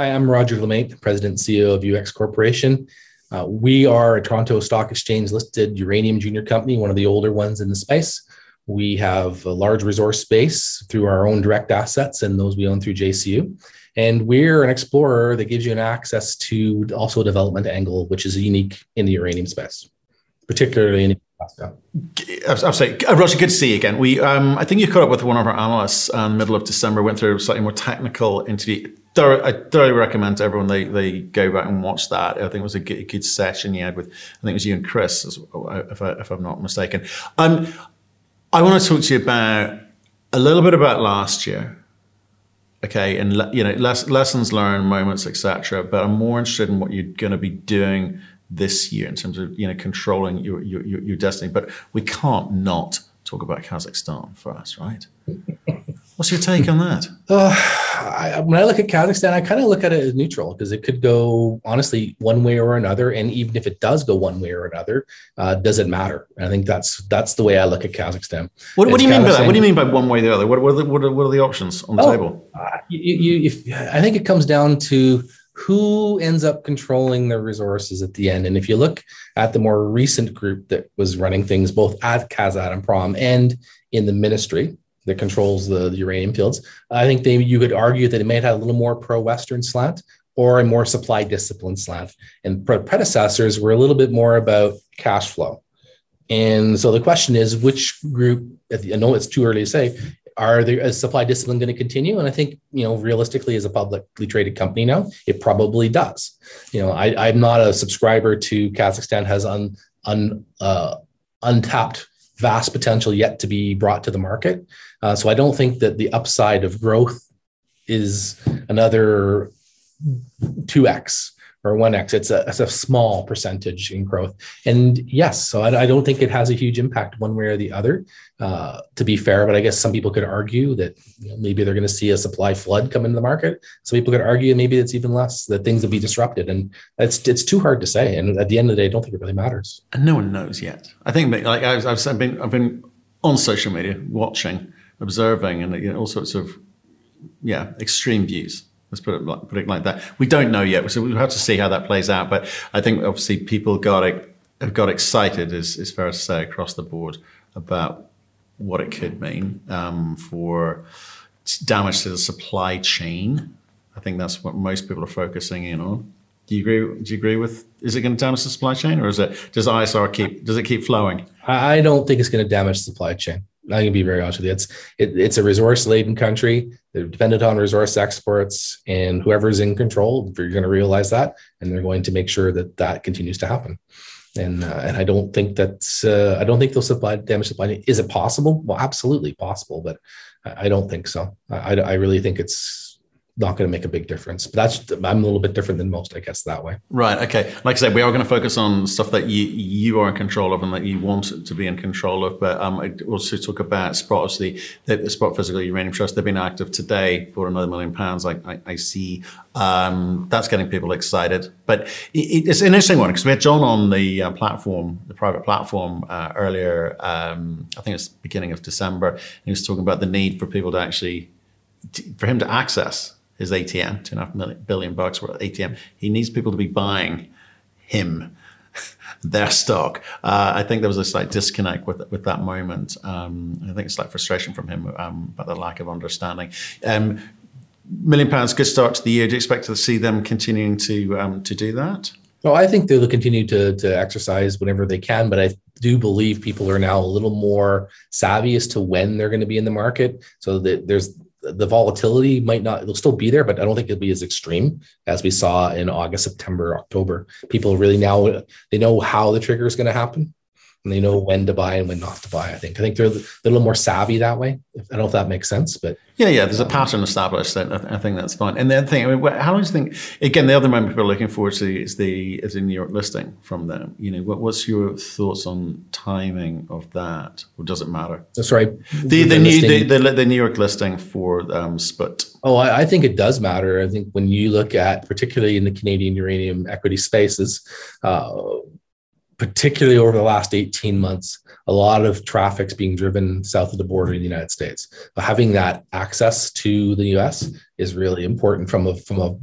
Hi, I'm Roger Lemaitre, President and CEO of UEX Corporation. Uh, we are a Toronto Stock Exchange listed uranium junior company, one of the older ones in the space. We have a large resource base through our own direct assets and those we own through JCU. And we're an explorer that gives you an access to also a development angle, which is unique in the uranium space, particularly in Alaska. Absolutely. Uh, Roger, good to see you again. We, um, I think you caught up with one of our analysts in the middle of December, went through a slightly more technical interview. I thoroughly recommend to everyone they, they go back and watch that. I think it was a good, good session you had with, I think it was you and Chris, if, I, if I'm not mistaken. Um, I want to talk to you about a little bit about last year okay, and you know lessons learned, moments, etc. But I'm more interested in what you're going to be doing this year in terms of you know controlling your your, your destiny. But we can't not talk about Kazakhstan for us, right? What's your take on that? Uh, I, when I look at Kazakhstan, I kind of look at it as neutral because it could go honestly one way or another, and even if it does go one way or another, uh, doesn't matter. And I think that's that's the way I look at Kazakhstan. What, what do you mean by that? What do you mean by one way or the other? What, what, are, the, what, are, what are the options on the oh, table? Uh, you, you, if, I think it comes down to who ends up controlling the resources at the end. And if you look at the more recent group that was running things both at Kazatomprom and in the ministry, that controls the, the uranium fields. I think they you could argue that it may have had a little more pro-Western slant or a more supply discipline slant. And predecessors were a little bit more about cash flow. And so the question is, which group? I know it's too early to say. Are there is supply discipline going to continue? And I think you know, realistically, as a publicly traded company now, it probably does. You know, I, I'm not a subscriber to Kazakhstan has un, un uh, untapped vast potential yet to be brought to the market. Uh, so I don't think that the upside of growth is another 2x or 1x. It's a, it's a small percentage in growth. And yes, so I, I don't think it has a huge impact one way or the other, uh, to be fair. But I guess some people could argue that you know, maybe they're going to see a supply flood come into the market. Some people could argue maybe it's even less, that things will be disrupted. And it's, it's too hard to say. And at the end of the day, I don't think it really matters. And no one knows yet. I think like I've, I've been, I've been on social media watching, observing, and you know, all sorts of, yeah, extreme views Let's put it like, put it like that. We don't know yet, so we'll have to see how that plays out. But I think obviously people got have got excited, is, is fair to say, across the board about what it could mean um, for damage to the supply chain. I think that's what most people are focusing in on. Do you agree? Do you agree with? Is it going to damage the supply chain, or is it does ISR keep does it keep flowing? I don't think it's going to damage the supply chain. Going to be very honest with you. It's it, it's a resource laden country. They're dependent on resource exports, and whoever's in control, you're going to realize that, and they're going to make sure that that continues to happen. And uh, and I don't think that's uh, I don't think they'll supply damage supply. Is it possible? Well, absolutely possible, but I, I don't think so. I, I really think it's not going to make a big difference. But that's I'm a little bit different than most, I guess, that way. Right. Okay. Like I said, we are going to focus on stuff that you you are in control of and that you want to be in control of. But um, I also talk about Spot. obviously, the, Sprott Physical Uranium Trust. They've been active today for another million pounds. I, I, I see um, that's getting people excited. But it, it's an interesting one because we had John on the uh, platform, the private platform, uh, earlier. Um, I think it's beginning of December. He was talking about the need for people to actually for him to access his ATM, two and a half million, billion bucks worth of ATM. He needs people to be buying him their stock. Uh, I think there was a slight disconnect with with that moment. Um, I think it's like frustration from him um, about the lack of understanding. Um, million pounds, good start to the year. Do you expect to see them continuing to um, to do that? Well, I think they'll continue to to exercise whenever they can, but I do believe people are now a little more savvy as to when they're going to be in the market, so that there's the volatility might not it'll still be there but i don't think it'll be as extreme as we saw in august september october. People really now they know how the trigger is going to happen and they know when to buy and when not to buy. I think. I think they're, they're a little more savvy that way. I don't know if that makes sense, but yeah, yeah. There's a pattern established. That I think that's fine. And the other thing, I mean, how long do you think? Again, the other moment people are looking forward to is the is the New York listing from them. You know, what, what's your thoughts on timing of that, or does it matter? That's right. The the, new the, the, the, New York listing for um, Sput. Oh, I, I think it does matter. I think when you look at, particularly in the Canadian uranium equity spaces. Uh, particularly over the last 18 months, a lot of traffic's being driven south of the border in the United States. But having that access to the US is really important from a from a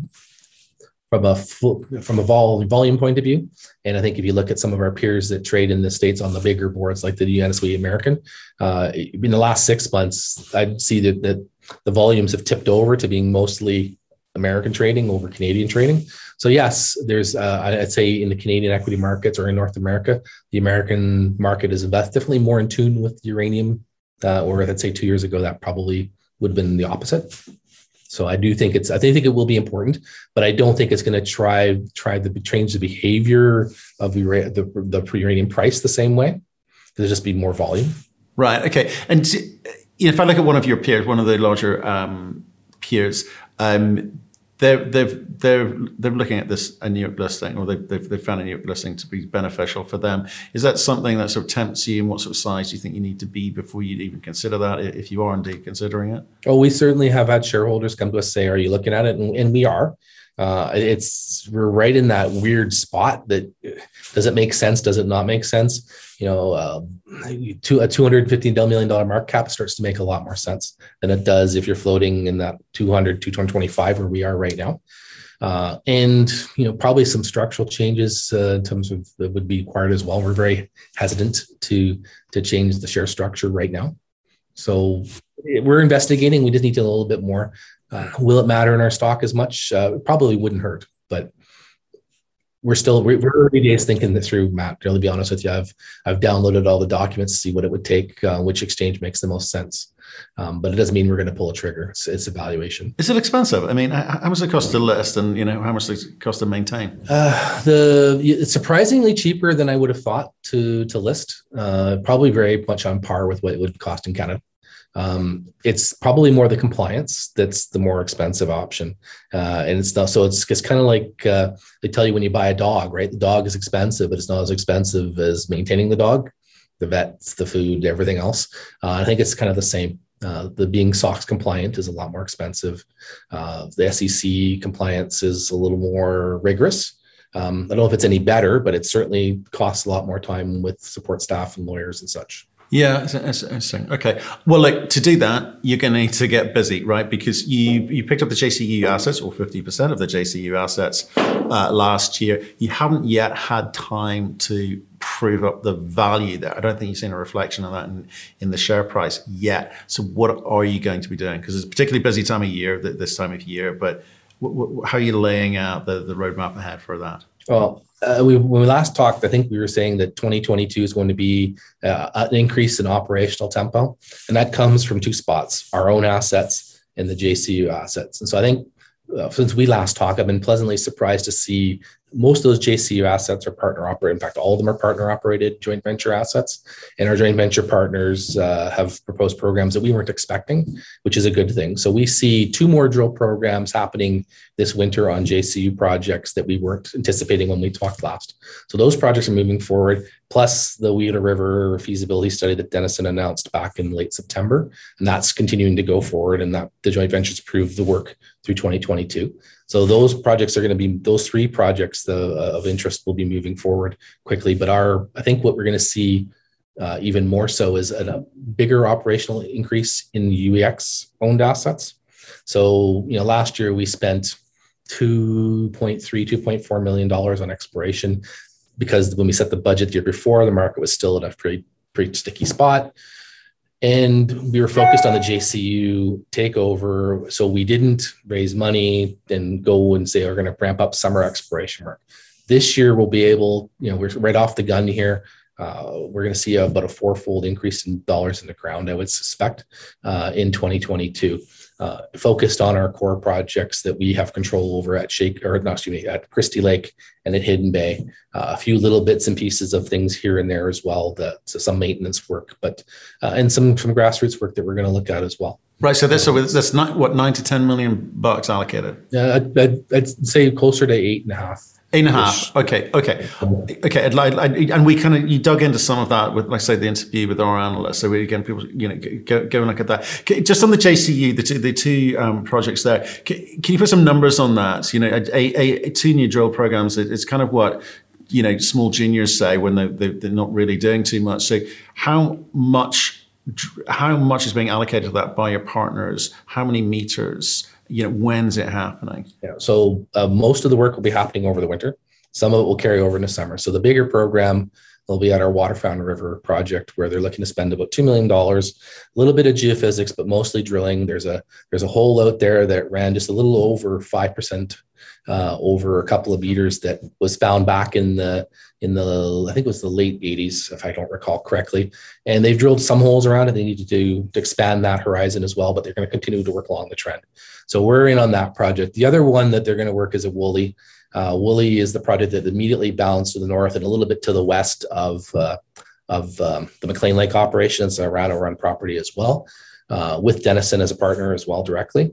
from a from a vol, volume point of view. And I think if you look at some of our peers that trade in the states on the bigger boards, like the UNSW American, uh, in the last six months, I'd see that, that the volumes have tipped over to being mostly American trading over Canadian trading. So yes, there's uh, I'd say in the Canadian equity markets or in North America, the American market is definitely more in tune with uranium. Uh, or let's say two years ago, that probably would have been the opposite. So I do think it's I think it will be important, but I don't think it's going to try try to change the behavior of the the, the uranium price the same way. There'll just be more volume. Right. Okay. And if I look at one of your peers, one of the larger um, peers, um, they're they've they're they're looking at this a New York listing, or they've, they've, they've found a New York listing to be beneficial for them. Is that something that sort of tempts you? And what sort of size do you think you need to be before you'd even consider that, if you are indeed considering it? Oh, we certainly have had shareholders come to us say, "Are you looking at it?" And, and we are. Uh, it's we're right in that weird spot that does it make sense? Does it not make sense? You know, uh, a 250 million dollar market cap starts to make a lot more sense than it does if you're floating in that 200, 225 where we are right now. Uh, and you know, probably some structural changes uh, in terms of that would be required as well. We're very hesitant to to change the share structure right now. So we're investigating. We just need to a little bit more. Uh, will it matter in our stock as much? Uh, it probably wouldn't hurt, but we're still we're early days thinking this through, Matt. To be honest with you, I've I've downloaded all the documents to see what it would take, uh, which exchange makes the most sense. Um, but it doesn't mean we're going to pull a trigger. It's, it's evaluation. Is it expensive? I mean, how much does it cost to list, and you know, how much does it cost to maintain? Uh, the it's surprisingly cheaper than I would have thought to to list. Uh, probably very much on par with what it would cost in Canada. Um, it's probably more the compliance that's the more expensive option, uh, and it's not so it's it's kind of like uh, they tell you when you buy a dog, right? The dog is expensive, but it's not as expensive as maintaining the dog, the vets, the food, everything else. Uh, I think it's kind of the same. Uh, the being SOX compliant is a lot more expensive. Uh, the SEC compliance is a little more rigorous. Um, I don't know if it's any better, but it certainly costs a lot more time with support staff and lawyers and such. Yeah, interesting. Okay, well, like to do that, you're going to need to get busy, right? Because you you picked up the JCU assets, or fifty percent of the JCU assets uh, last year. You haven't yet had time to prove up the value there. I don't think you've seen a reflection of that in, in the share price yet. So, what are you going to be doing? Because it's a particularly busy time of year, this time of year. But how are you laying out the the roadmap ahead for that? Well, uh, we, when we last talked, I think we were saying that 2022 is going to be uh, an increase in operational tempo, and that comes from two spots: our own assets and the JCU assets. And so I think uh, since we last talked, I've been pleasantly surprised to see most of those JCU assets are partner operated. In fact, all of them are partner operated joint venture assets. And our joint venture partners uh, have proposed programs that we weren't expecting, which is a good thing. So we see two more drill programs happening this winter on JCU projects that we weren't anticipating when we talked last. So those projects are moving forward, plus the Wheeler River feasibility study that Denison announced back in late September. And that's continuing to go forward, and that the joint ventures approved the work through 2022. So those projects are going to be those three projects the, uh, of interest will be moving forward quickly. But our I think what we're going to see uh, even more so is a, bigger operational increase in UEX owned assets. So you know last year we spent 2.3 2.4 million dollars on exploration because when we set the budget the year before the market was still at a pretty pretty sticky spot and we were focused on the JCU takeover. So we didn't raise money and go and say we're going to ramp up summer exploration work. This year we'll be able, you know, we're right off the gun here. Uh, we're going to see about a fourfold increase in dollars in the ground, I would suspect, uh, in 2022 uh, focused on our core projects that we have control over at Shake or not, excuse me, at Christie Lake and at Hidden Bay. Uh, a few little bits and pieces of things here and there as well. That so some maintenance work, but uh, and some some grassroots work that we're going to look at as well. Right. So that's so that's not what nine to ten million bucks allocated. Yeah, I'd, I'd, I'd say closer to eight and a half. Eight and a half. Okay, okay, okay. and we kind of you dug into some of that with, like I say, the interview with our analyst. So we again, people, you know, go, go and look at that. Just on the JCU, the two, the two um, projects there. Can, can, you put some numbers on that? You know, a, a, a two new drill programs. It's kind of what you know small juniors say when they, they, they're not really doing too much. So how much how much is being allocated to that by your partners? How many meters? You know, when's it happening? Yeah. So uh, most of the work will be happening over the winter. Some of it will carry over into summer. So the bigger program will be at our Waterfound River project where they're looking to spend about $2 million, a little bit of geophysics, but mostly drilling. There's a, there's a hole out there that ran just a little over 5% uh, over a couple of meters that was found back in the in the I think it was the late 80s, if I don't recall correctly. And they've drilled some holes around it. They need to do to expand that horizon as well, but they're going to continue to work along the trend. So we're in on that project. The other one that they're going to work is a Wolly. Uh, Wolly is the project that immediately balanced to the north and a little bit to the west of uh, of um, the McClean Lake operations around our run property as well, uh, with Denison as a partner as well directly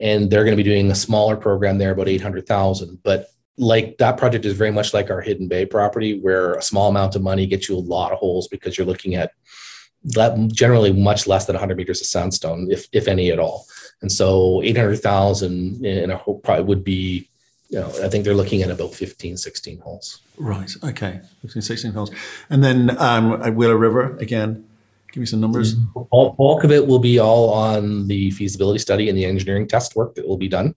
and they're going to be doing a smaller program there, about 800,000. But like that project is very much like our Hidden Bay property, where a small amount of money gets you a lot of holes because you're looking at that generally much less than 100 meters of sandstone, if if any at all. And so 800,000 in a probably would be, you know, I think they're looking at about 15, 16 holes. Right. Okay. 15, 16 holes. And then um, at Wheeler River again, Give me some numbers. All, bulk of it will be all on the feasibility study and the engineering test work that will be done.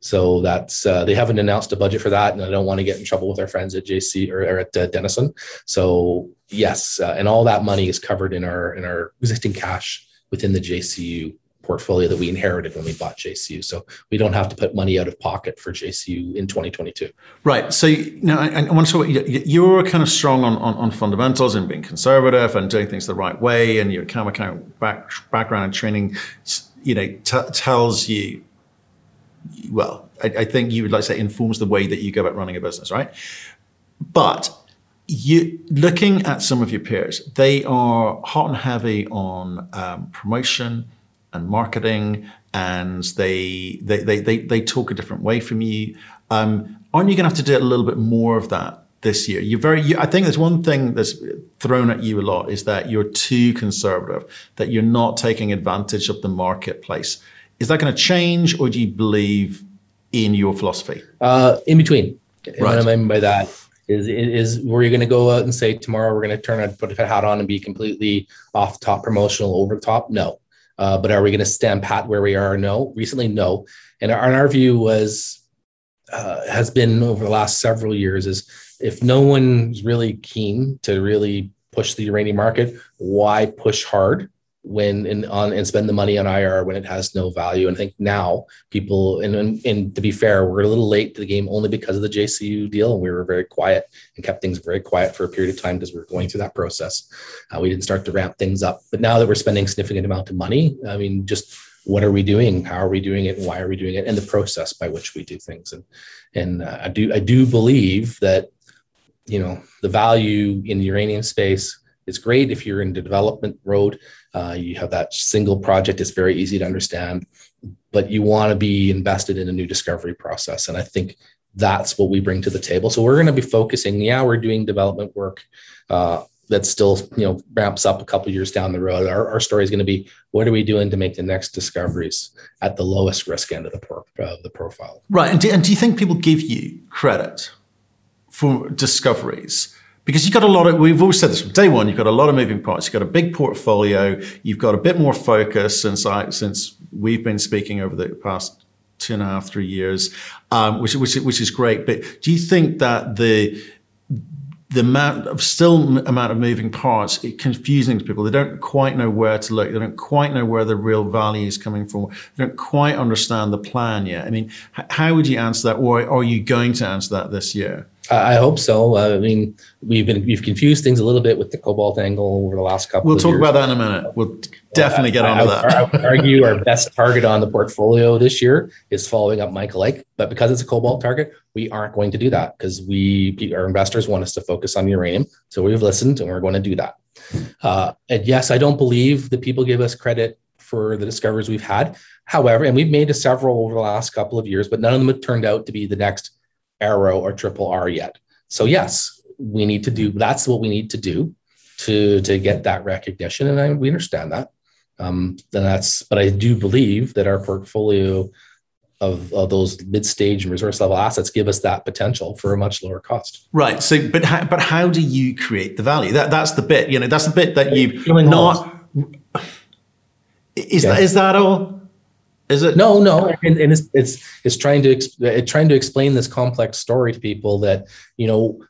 So that's uh, they haven't announced a budget for that, and I don't want to get in trouble with our friends at JC or, or at uh, Denison. So yes, uh, and all that money is covered in our in our existing cash within the JCU portfolio that we inherited when we bought JCU. So we don't have to put money out of pocket for JCU in 2022. Right. So now I, I want to talk, you're kind of strong on, on, on, fundamentals and being conservative and doing things the right way. And your camera account back, background and training, you know, t- tells you, well, I, I think you would like to say informs the way that you go about running a business, right? But you looking at some of your peers, they are hot and heavy on um, promotion, and marketing and they they they they, they talk a different way from you. Um, aren't you going to have to do a little bit more of that this year? You're very. You, I think there's one thing that's thrown at you a lot is that you're too conservative, that you're not taking advantage of the marketplace. Is that going to change, or do you believe in your philosophy? Uh, in between. Right. What I mean by that is is where you're going to go out and say tomorrow we're going to turn and put a hat on and be completely off top promotional over the top? No, uh, but are we going to stand pat where we are? No. Recently, no. And our, our view was uh, has been over the last several years is if no one's really keen to really push the uranium market, why push hard? When and on and spend the money on IR when it has no value. And I think now people and, and, and to be fair, we're a little late to the game only because of the JCU deal, and we were very quiet and kept things very quiet for a period of time because we were going through that process. Uh, we didn't start to ramp things up, but now that we're spending significant amount of money, I mean, just what are we doing? How are we doing it? Why are we doing it? And the process by which we do things. And and uh, I do I do believe that you know the value in the uranium space is great if you're in the development road uh, you have that single project, it's very easy to understand, but you want to be invested in a new discovery process. And I think that's what we bring to the table. So we're going to be focusing, yeah, we're doing development work. Uh, that still you know ramps up a couple years down the road our, our story is going to be what are we doing to make the next discoveries at the lowest risk end of the, pro, uh, the profile right and do, and do you think people give you credit for discoveries because you've got a lot of, we've always said this from day one, you've got a lot of moving parts. You've got a big portfolio. You've got a bit more focus since I, since we've been speaking over the past two and a half, three years, um, which, which, which is great. But do you think that the, the amount of still amount of moving parts it confusing to people they don't quite know where to look they don't quite know where the real value is coming from they don't quite understand the plan yet i mean how would you answer that or are you going to answer that this year I hope so. I mean, we've been we've confused things a little bit with the cobalt angle over the last couple. We'll talk years. about that in a minute. We'll definitely get onto that. I, would argue our best target on the portfolio this year is following up Michael Lake, but because it's a cobalt target, we aren't going to do that because we our investors want us to focus on uranium. So we've listened and we're going to do that. Uh, and yes, I don't believe that people give us credit for the discoveries we've had. However, and we've made several over the last couple of years, but none of them have turned out to be the next arrow or triple R yet. So yes, we need to do that's what we need to do to to get that recognition, and I, we understand that. Um, then that's but I do believe that our portfolio of, of those mid-stage and resource level assets give us that potential for a much lower cost. Right. So, but how, but how do you create the value? That that's the bit. You know, that's the bit that you've not. Is that is that all? Is it? No, no, and, and it's it's it's trying to it's uh, trying to explain this complex story to people that you know,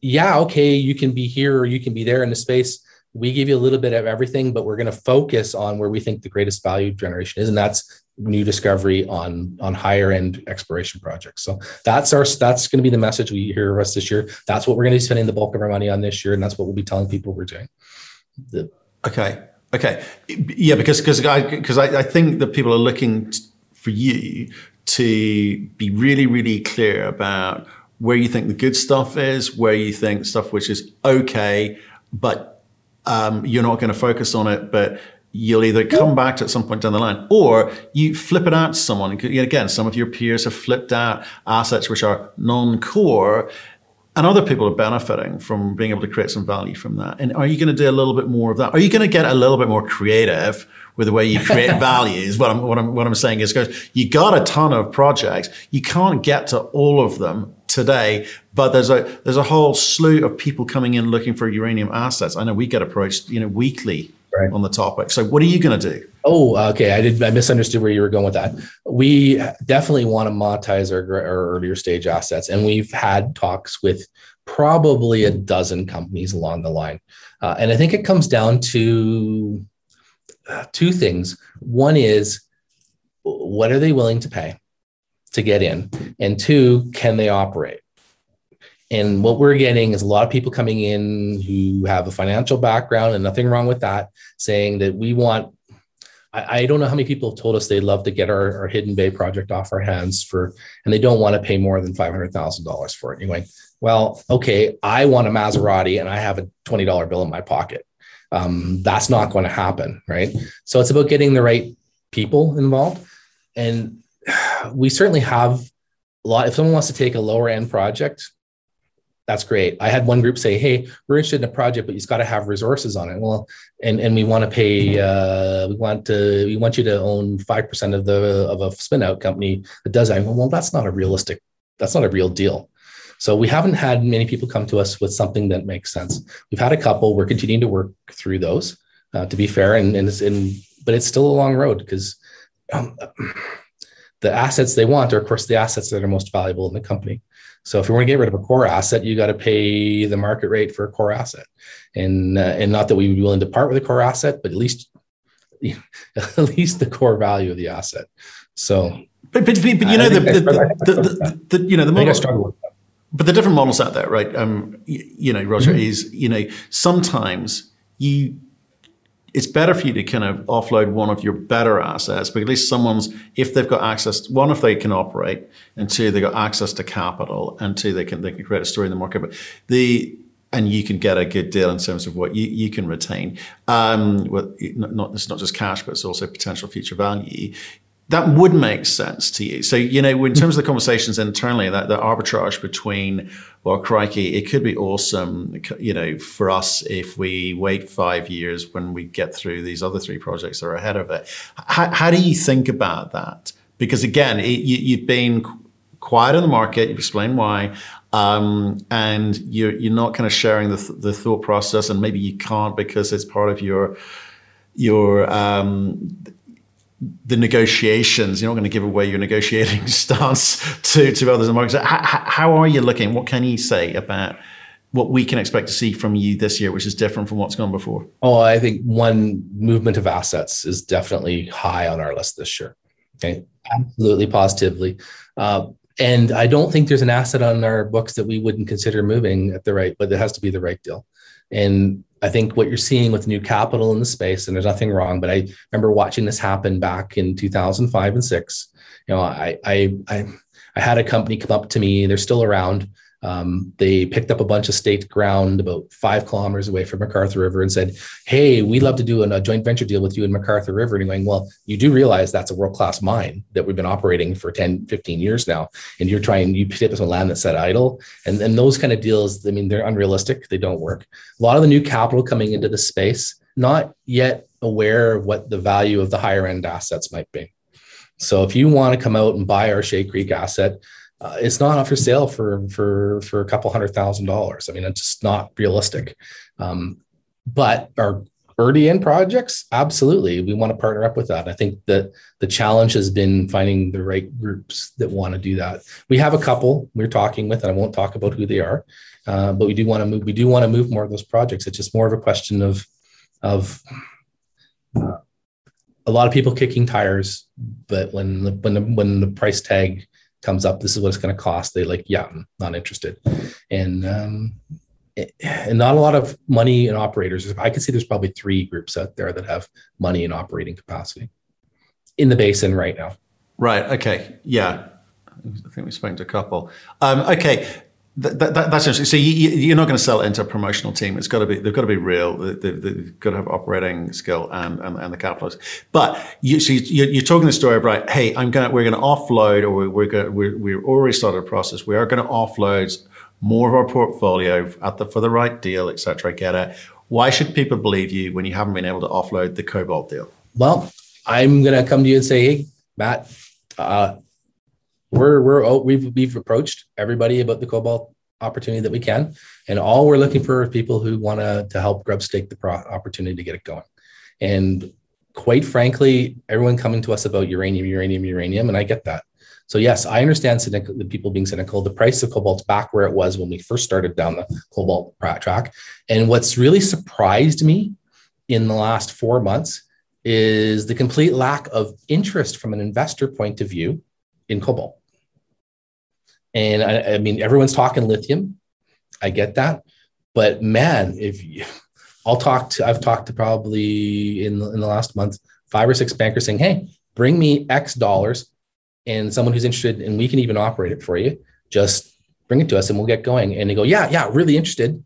yeah, okay, you can be here or you can be there in the space. We give you a little bit of everything, but we're going to focus on where we think the greatest value generation is, and that's new discovery on on higher end exploration projects. So that's our that's going to be the message we hear of us this year. That's what we're going to be spending the bulk of our money on this year, and that's what we'll be telling people we're doing. The, okay, okay, yeah, because because I because I, I think that people are looking for you to be really really clear about where you think the good stuff is, where you think stuff which is okay, but um, you're not going to focus on it, but you'll either come back to at some point down the line or you flip it out to someone. Again, some of your peers have flipped out assets which are non-core and other people are benefiting from being able to create some value from that. And are you going to do a little bit more of that? Are you going to get a little bit more creative with the way you create values? What I'm, what I'm, what I'm saying is because you got a ton of projects. You can't get to all of them today, but there's a, there's a whole slew of people coming in looking for uranium assets. I know we get approached, you know, weekly right. on the topic. So what are you going to do? Oh, okay. I did. I misunderstood where you were going with that. We definitely want to monetize our, our earlier stage assets, and we've had talks with probably a dozen companies along the line. Uh, and I think it comes down to uh, two things. One is what are they willing to pay to get in, and two, can they operate? And what we're getting is a lot of people coming in who have a financial background and nothing wrong with that, saying that we want. I, I don't know how many people have told us they'd love to get our, our Hidden Bay project off our hands for, and they don't want to pay more than $500,000 for it. Anyway, well, okay, I want a Maserati and I have a $20 bill in my pocket. Um, that's not going to happen, right? So it's about getting the right people involved. And we certainly have a lot. If someone wants to take a lower end project, that's great. I had one group say, "Hey, we're interested in a project, but you've got to have resources on it." Well, and and we want to pay. Uh, we want to. We want you to own five percent of the of a spin out company that does that. Well, that's not a realistic. That's not a real deal. So we haven't had many people come to us with something that makes sense. We've had a couple. We're continuing to work through those. Uh, to be fair, and and, it's, and but it's still a long road because. Um, the assets they want are, of course, the assets that are most valuable in the company. So if you want to get rid of a core asset, you got to pay the market rate for a core asset, and uh, and not that we would be willing to part with a core asset, but at least at least the core value of the asset. So, but but, but you know the the, the, the, the, you know the model. But the different models out there, right? Um, you, you know, Roger mm-hmm. is you know sometimes you it's better for you to kind of offload one of your better assets, but at least someone's, if they've got access, one, if they can operate, and two, they've got access to capital, and two, they can, they can create a story in the market. But the, and you can get a good deal in terms of what you, you can retain. Um, not, it's not just cash, but it's also potential future value that would make sense to you. So, you know, in terms of the conversations internally, that the arbitrage between, well, crikey, it could be awesome, you know, for us if we wait five years when we get through these other three projects that are ahead of it. How, how do you think about that? Because again, it, you, have been quiet in the market, you've explained why, um, and you're, you're not kind of sharing the, th- the thought process, and maybe you can't because it's part of your your um, the negotiations. You're not going to give away your negotiating stance to, to others in the market. How, how, are you looking? What can you say about what we can expect to see from you this year, which is different from what's gone before? Oh, I think one movement of assets is definitely high on our list this year. Okay, absolutely, positively. Uh, and I don't think there's an asset on our books that we wouldn't consider moving at the right, but it has to be the right deal. And I think what you're seeing with new capital in the space, and there's nothing wrong, but I remember watching this happen back in 2005 and six. You know, I I I, I had a company come up to me. They're still around. Um, they picked up a bunch of state ground about five kilometers away from McArthur River and said, Hey, we'd love to do a, a joint venture deal with you in McArthur River. And going, Well, you do realize that's a world class mine that we've been operating for 10, 15 years now. And you're trying, you pick up some land that's set idle. And, and those kind of deals, I mean, they're unrealistic, they don't work. A lot of the new capital coming into the space, not yet aware of what the value of the higher end assets might be. So if you want to come out and buy our Shea Creek asset, uh, it's not up for sale for for for a couple hundred thousand dollars. I mean, it's just not realistic. Um, but our early in projects, absolutely, we want to partner up with that. I think that the challenge has been finding the right groups that want to do that. We have a couple we're talking with, and I won't talk about who they are, uh, but we do want to move. We do want to move more of those projects. It's just more of a question of of uh, a lot of people kicking tires, but when the, when the, when the price tag comes up, this is what it's going to cost. They like, yeah, I'm not interested, and um, and not a lot of money and operators. I can see there's probably three groups out there that have money and operating capacity in the basin right now. Right. Okay. Yeah. I think we spoke to a couple. Um, okay. That, that, that's interesting. So you, are not going to sell it into a promotional team. It's got to be. They've got to be real. They, have got to have operating skill and and, and the capitalists. But you, so you, are talking the story of right. Hey, I'm going. We're going to offload, or we're going. We're, we've already started a process. We are going to offload more of our portfolio at the, for the right deal, etc. Get it. Why should people believe you when you haven't been able to offload the Cobalt deal? Well, I'm going to come to you and say, hey, Matt, uh, we're we're oh, we've we've approached everybody about the Cobalt opportunity that we can, and all we're looking for are people who want to to help grub stake the pro- opportunity to get it going. And quite frankly, everyone coming to us about uranium, uranium, uranium, and I get that. So yes, I understand cynical, the people being cynical. The price of cobalt's back where it was when we first started down the cobalt track. And what's really surprised me in the last four months is the complete lack of interest from an investor point of view in cobalt. And I, I mean, everyone's talking lithium. I get that, but man, if you, I'll talk to, I've talked to probably in the, in the last month five or six bankers saying, "Hey, bring me X dollars and someone who's interested and we can even operate it for you, just bring it to us and we'll get going. And they go, yeah, yeah, really interested.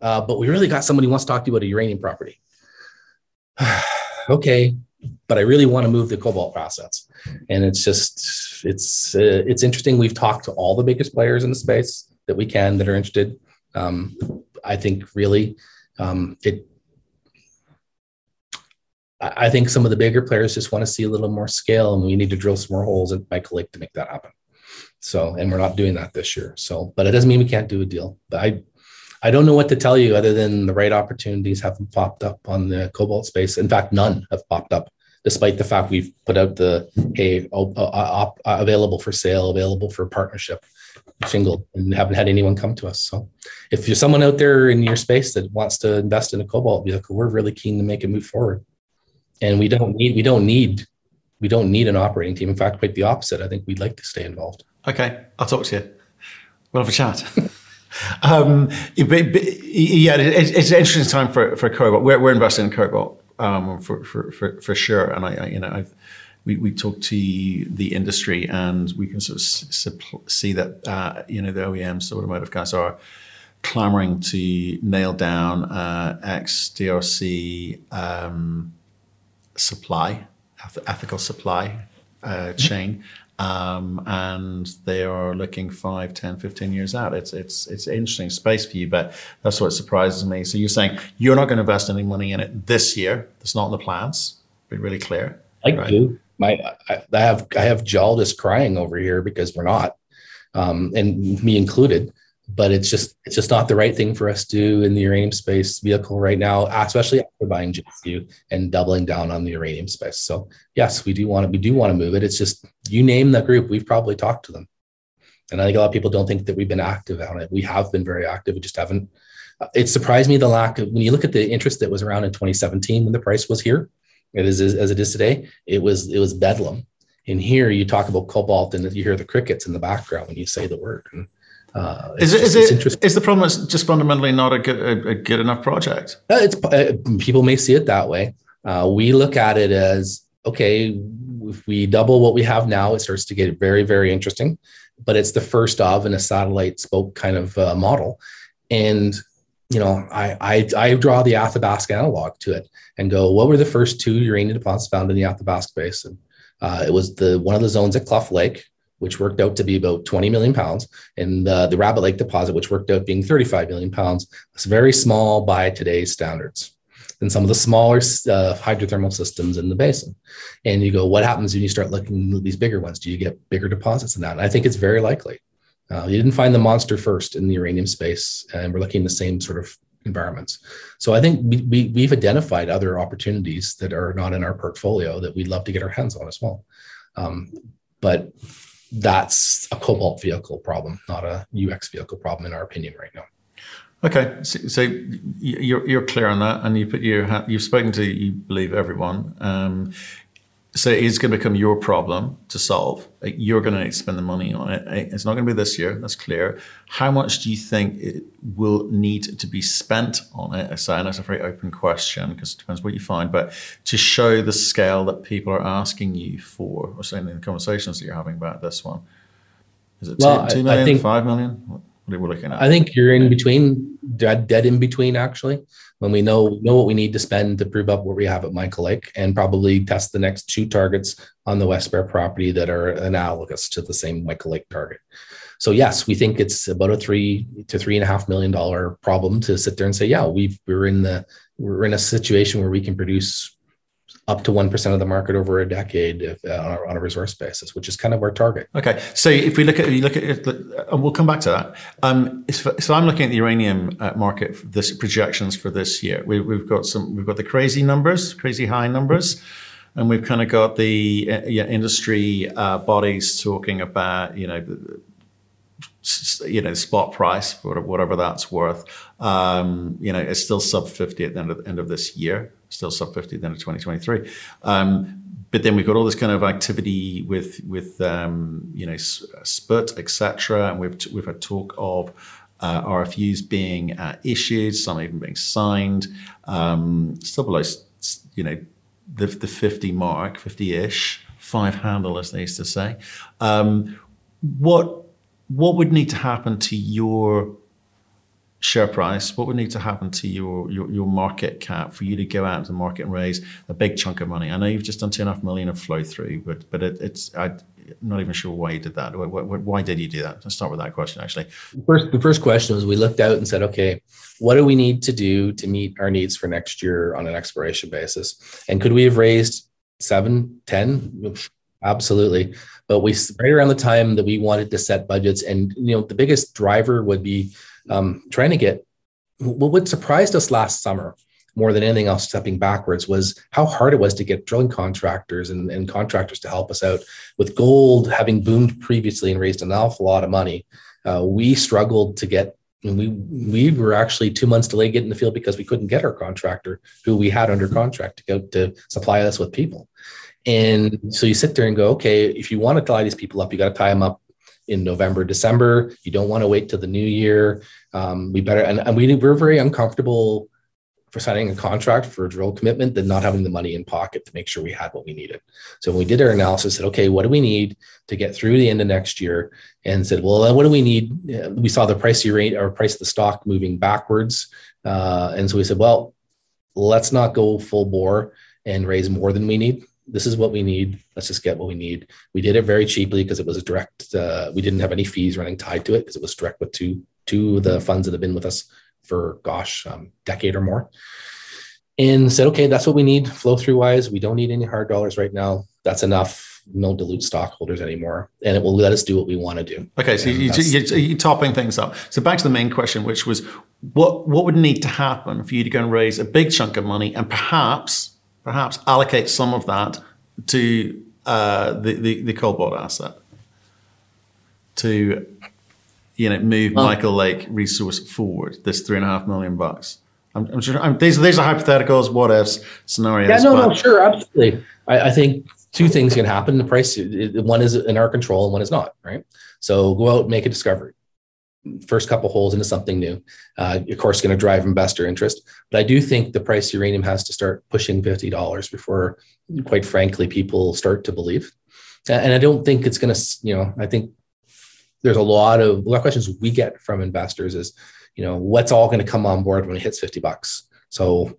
Uh, but we really got somebody who wants to talk to you about a uranium property. okay, but I really want to move the cobalt process. And it's just, it's, uh, it's interesting. We've talked to all the biggest players in the space that we can that are interested. Um, I think really um, it I think some of the bigger players just want to see a little more scale, and we need to drill some more holes at Michael Lake to make that happen. So, and we're not doing that this year. So, but it doesn't mean we can't do a deal. But I, I don't know what to tell you other than the right opportunities haven't popped up on the cobalt space. In fact, none have popped up, despite the fact we've put out the hey uh, uh, uh, available for sale, available for partnership shingled and haven't had anyone come to us. So if you're someone out there in your space that wants to invest in a cobalt vehicle, we're really keen to make it move forward and we don't need we don't need we don't need an operating team. In fact, quite the opposite. I think we'd like to stay involved. Okay, I'll talk to you. We'll have a chat. um, yeah, it's, an interesting time for for Cobalt. We're, we're investing in Cobalt um, for, for, for for sure, and I, I you know I've, we we talk to the industry and we can sort of see that uh, you know the OEMs, the automotive guys are clamoring to nail down uh, XDRC. Um, supply, ethical supply uh, chain. Um, and they are looking 5, 10, 15 years out. It's it's it's an interesting space for you, but that's what surprises me. So you're saying you're not going to invest any money in it this year. That's not in the plans. Be really clear. I right? do. My I, I have I have geologists crying over here because we're not, um, and me included but it's just it's just not the right thing for us to do in the uranium space vehicle right now, especially after buying JCU and doubling down on the uranium space. So yes, we do want to we do want to move it. It's just you name the group, we've probably talked to them, and I think a lot of people don't think that we've been active on it. We have been very active. We just haven't. It surprised me the lack of when you look at the interest that was around in 2017 when the price was here, it is as it is today. It was it was bedlam. And here you talk about cobalt and you hear the crickets in the background when you say the word. And uh, is it, is it is the problem it's just fundamentally not a good, a, a good enough project? Uh, it's uh, people may see it that way. Uh, we look at it as okay. If we double what we have now, it starts to get very very interesting. But it's the first of in a satellite spoke kind of uh, model, and you know I, I I draw the Athabasca analog to it and go, what were the first two uranium deposits found in the Athabasca Basin? Uh, it was the one of the zones at Cluff Lake, which worked out to be about 20 million pounds, and the Rabbit Lake deposit, which worked out being 35 million pounds. It's very small by today's standards than some of the smaller uh, hydrothermal systems in the basin. And you go, what happens when you start looking at these bigger ones? Do you get bigger deposits than that? And I think it's very likely. Uh, you didn't find the monster first in the uranium space, and we're looking in the same sort of environments. So I think we, we, we've identified other opportunities that are not in our portfolio that we'd love to get our hands on as well. Um, but that's a cobalt vehicle problem, not a UEX vehicle problem, in our opinion, right now. Okay, so, so you're you're clear on that, and you put your you've spoken to you believe everyone. Um, so it's going to become your problem to solve. You're going to need to spend the money on it. It's not going to be this year. That's clear. How much do you think it will need to be spent on it? So, and that's a very open question because it depends what you find. But to show the scale that people are asking you for, or saying in the conversations that you're having about this one, is it well, two, two million, think, five million? What are we looking at? I think you're in between, dead, dead in between actually when we know know what we need to spend to prove up what we have at Michael Lake and probably test the next two targets on the West Bear property that are analogous to the same Michael Lake target. So yes, we think it's about a three to three and a half million dollar problem to sit there and say, yeah, we've we're in the we're in a situation where we can produce up to 1% of the market over a decade if, uh, on, a, resource basis, which is kind of our target. Okay. So if we look at, you look at and we'll come back to that. Um, so I'm looking at the uranium uh, market, this projections for this year. We, have got some, we've got the crazy numbers, crazy high numbers. And we've kind of got the uh, industry uh, bodies talking about, you know, you know, spot price for whatever that's worth. Um, you know, it's still sub 50 at the end of, end of this year still sub 50 at the of 2023. Um, but then we've got all this kind of activity with with um, you know Sput, etc. And we've we've had talk of uh, RFUs being uh, issued, some even being signed, um, still below you know the the 50 mark, 50 ish, five handle as they used to say. Um, what what would need to happen to your share price, what would need to happen to your, your, your market cap for you to go out to the market and raise a big chunk of money? I know you've just done two and a half million of flow through, but but it, it's I'm not even sure why you did that. Why, why, did you do that? Let's start with that question. Actually, first the first question was we looked out and said, okay, what do we need to do to meet our needs for next year on an exploration basis? And could we have raised seven, ten? Absolutely. But we right around the time that we wanted to set budgets, and you know, the biggest driver would be um, trying to get well, what surprised us last summer more than anything else stepping backwards was how hard it was to get drilling contractors and, and, contractors to help us out. With gold having boomed previously and raised an awful lot of money uh, we struggled to get we we were actually two months delayed getting the field because we couldn't get our contractor who we had under contract to go to supply us with people. And so you sit there and go okay if you want to tie these people up you got to tie them up in November, December. You don't want to wait till the new year. Um, we better, and, and we, we're very uncomfortable for signing a contract for a drill commitment than not having the money in pocket to make sure we had what we needed. So when we did our analysis, said, okay, what do we need to get through the end of next year? And said, well, what do we need? We saw the price rate or price of the stock moving backwards. Uh, and so we said, well, let's not go full bore and raise more than we need this is what we need. Let's just get what we need. We did it very cheaply because it was a direct. Uh, we didn't have any fees running tied to it because it was direct with two two of the funds that have been with us for gosh, um, decade or more. And said, okay, that's what we need. Flow through wise, we don't need any hard dollars right now. That's enough. No dilute stockholders anymore, and it will let us do what we want to do. Okay, so you, are you, topping things up. So back to the main question, which was, what what would need to happen for you to go and raise a big chunk of money and perhaps perhaps allocate some of that to uh, the, the, the cobalt asset to you know move well, Michael Lake resource forward. This three and a half million bucks. I'm, I'm sure I'm, these these are hypotheticals, what ifs, scenarios. Yeah, no, no, sure, absolutely. I, I, think two things can happen. The price, one is in our control, and one is not. Right. So go out, and make a discovery first couple holes into something new. Uh, of course, going to drive investor interest. But I do think the price uranium has to start pushing fifty dollars before, quite frankly, people start to believe. And I don't think it's going to. You know, I think there's a lot of a lot of questions we get from investors is, you know, what's all going to come on board when it hits fifty bucks. So.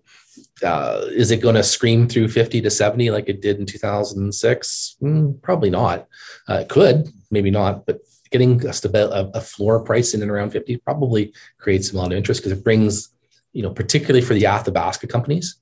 Uh, is it going to scream through 50 to 70 like it did in 2006? Mm, probably not. Uh, it could, maybe not, but getting a, a floor price in and around 50 probably creates a lot of interest because it brings, you know, particularly for the Athabasca companies,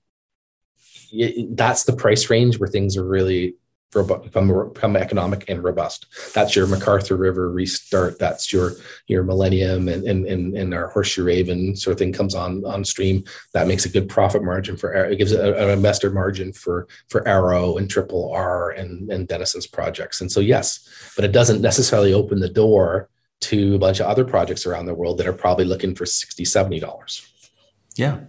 it, that's the price range where things are really become, become economic and robust. That's your McArthur River restart. That's your your Millennium and and and, and our Horseshoe Raven sort of thing comes on on stream. That makes a good profit margin for it gives a, an investor margin for for Arrow and Triple R and and Denison's projects. And so yes, but it doesn't necessarily open the door to a bunch of other projects around the world that are probably looking for 60 70 dollars yeah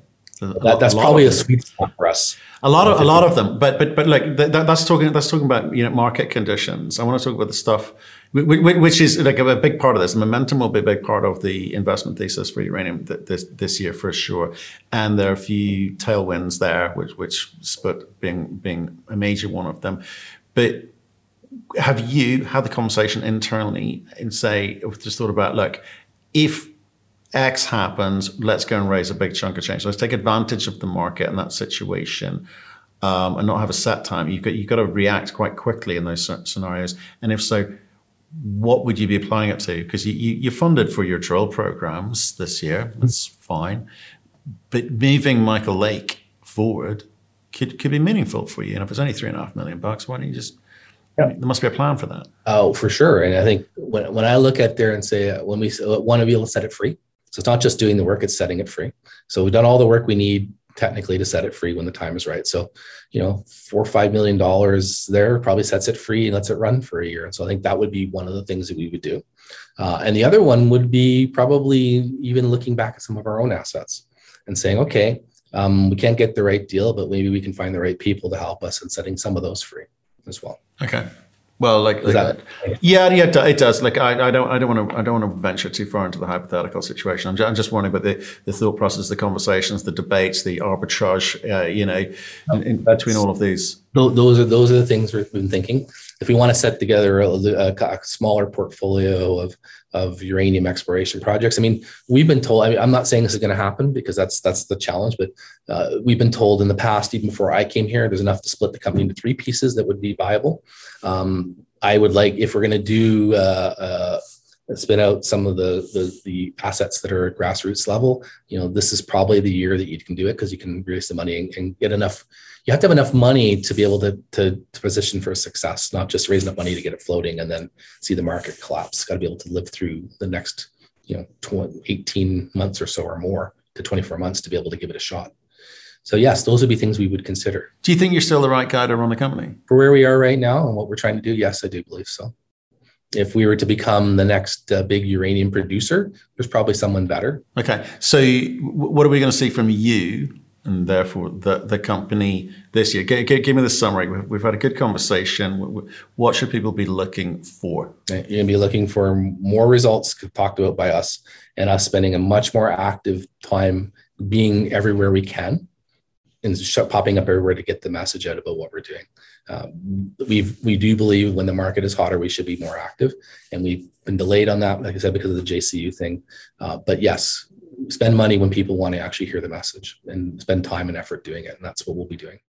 that, that's probably a sweet spot for us. A lot of a lot of them, but but but like that, that's talking that's talking about you know market conditions. I want to talk about the stuff which is like a big part of this. Momentum will be a big part of the investment thesis for uranium this this year for sure. And there are a few tailwinds there, which which Sprott being being a major one of them. But have you had the conversation internally and say just thought about look if X happens, let's go and raise a big chunk of change. Let's take advantage of the market in that situation um, and not have a set time. You've got, you've got to react quite quickly in those scenarios. And if so, what would you be applying it to? Because you, you, are funded for your drill programs this year. That's fine. But moving McClean Lake forward could, could be meaningful for you. And if it's only three and a half million bucks, why don't you just there must be a plan for that. Oh, for sure. And I think when, when I look at there and say, uh, when we want to be able to set it free, so it's not just doing the work, it's setting it free. So we've done all the work we need technically to set it free when the time is right. So, you know, four or five million dollars there probably sets it free and lets it run for a year. And so I think that would be one of the things that we would do. Uh, and the other one would be probably even looking back at some of our own assets and saying, okay, um, we can't get the right deal, but maybe we can find the right people to help us in setting some of those free as well. Okay. Well, like, like that, yeah, yeah, it does. Like, I, I don't, I don't want to, I don't want to venture too far into the hypothetical situation. I'm just, I'm just wondering about the, the thought process, the conversations, the debates, the arbitrage, uh, you know, in, in between all of these. Those are those are the things we've been thinking. If we want to set together a, a, a smaller portfolio of of uranium exploration projects. I mean, we've been told. I am not saying this is going to happen because that's that's the challenge, but uh, we've been told in the past, even before I came here, there's enough to split the company into three pieces that would be viable. Um, I would like if we're going to do uh, uh, spin out some of the, the, the assets that are at grassroots level. You know, this is probably the year that you can do it because you can raise the money and, and, get enough. You have to have enough money to be able to, to, to position for success, not just raise enough money to get it floating and then see the market collapse. Got to be able to live through the next you know 20, 18 months or so or more to 24 months to be able to give it a shot. So yes, those would be things we would consider. Do you think you're still the right guy to run the company? For where we are right now and what we're trying to do, yes, I do believe so. If we were to become the next uh, big uranium producer, there's probably someone better. Okay. So what are we going to see from you and therefore the, the company this year? Give, give me the summary. We've, we've, had a good conversation. What should people be looking for? You're going to be looking for more results talked about by us and us spending a much more active time being everywhere we can and popping up everywhere to get the message out about what we're doing. Um, we we do believe when the market is hotter, we should be more active, and we've been delayed on that, like I said, because of the JCU thing. Uh, but yes, spend money when people want to actually hear the message and spend time and effort doing it, and that's what we'll be doing.